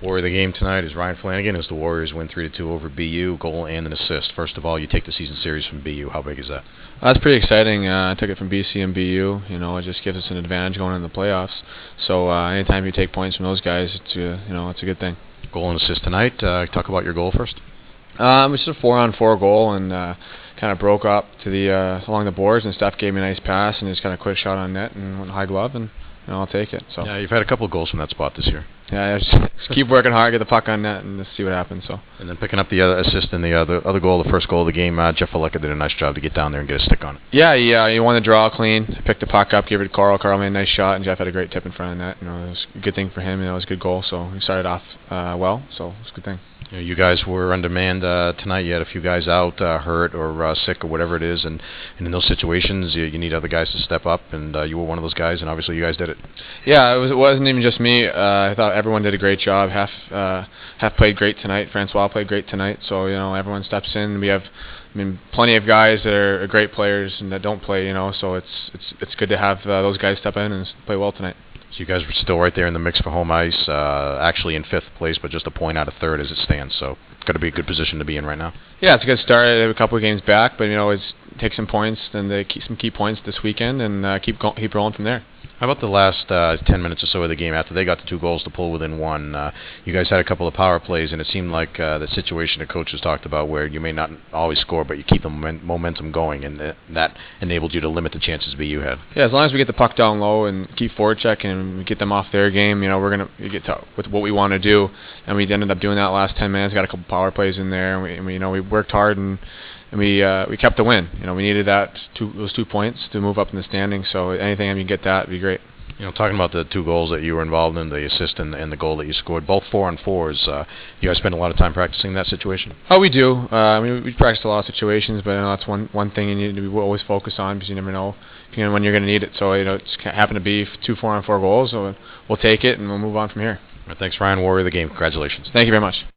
Warrior of the game tonight is Ryan Flanagan as the Warriors win 3 to 2 over BU, goal and an assist. First of all, you take the season series from BU. How big is that? That's pretty exciting. Uh, I took it from BC and BU. You know, it just gives us an advantage going into the playoffs. So uh, anytime you take points from those guys, it's uh, you know it's a good thing. Goal and assist tonight. Uh, talk about your goal first. Um, it's just a four-on-four goal, and uh, kind of broke up to the uh, along the boards, and Steph gave me a nice pass, and just kind of quick shot on net, and went high glove, and you know, I'll take it. So Yeah, you've had a couple of goals from that spot this year. yeah, just, just keep working hard, get the puck on net, and just see what happens. So And then picking up the other assist in the other other goal, the first goal of the game, uh, Jeff Faleka did a nice job to get down there and get a stick on it. yeah, yeah, he won the draw clean, picked the puck up, gave it to Carl. Carl made a nice shot, and Jeff had a great tip in front of net. You know, it was a good thing for him. You know, it was a good goal. So he started off uh, well, so it was a good thing. You, know, you guys were on demand uh, tonight. You had a few guys out, uh, hurt or uh, sick or whatever it is, and, and in those situations, you, you need other guys to step up, and uh, you were one of those guys, and obviously you guys did it. Yeah, it was. Wasn't even just me. Uh, I thought everyone did a great job. Half, uh, half played great tonight. Francois played great tonight. So you know, everyone steps in. We have, I mean, plenty of guys that are great players and that don't play. You know, so it's it's it's good to have those guys step in and play well tonight. So you guys were still right there in the mix for home ice, uh, actually in fifth place, but just a point out of third as it stands. So got to be a good position to be in right now. Yeah, it's a good start. A couple of games back, but you know, it's take some points and they keep some key points this weekend and uh, keep go- keep rolling from there. How about the last uh, 10 minutes or so of the game after they got the two goals to pull within one? Uh, you guys had a couple of power plays, and it seemed like uh, the situation the coaches talked about where you may not always score, but you keep the momen- momentum going, and th- that enabled you to limit the chances BU had. Yeah, as long as we get the puck down low and keep forward checking and get them off their game, you know, we're gonna get to with what we want to do, and we ended up doing that last ten minutes. Got a couple power plays in there, and we, and we you know we worked hard and and we uh, we kept the win. You know, we needed that two those two points to move up in the standings. So anything we can get that would be great. You know, talking about the two goals that you were involved in, the assist and, and the goal that you scored, both four on fours. Uh, you guys spend a lot of time practicing that situation. Oh, we do. Uh, I mean, we practice a lot of situations, but you know, that's one one thing you need to be always focus on because you never know you know when you're going to need it. So you know, it's happened to be two four on four goals, so we'll take it and we'll move on from here. Right, thanks, Ryan Warrior of the game. Congratulations. Thank you very much.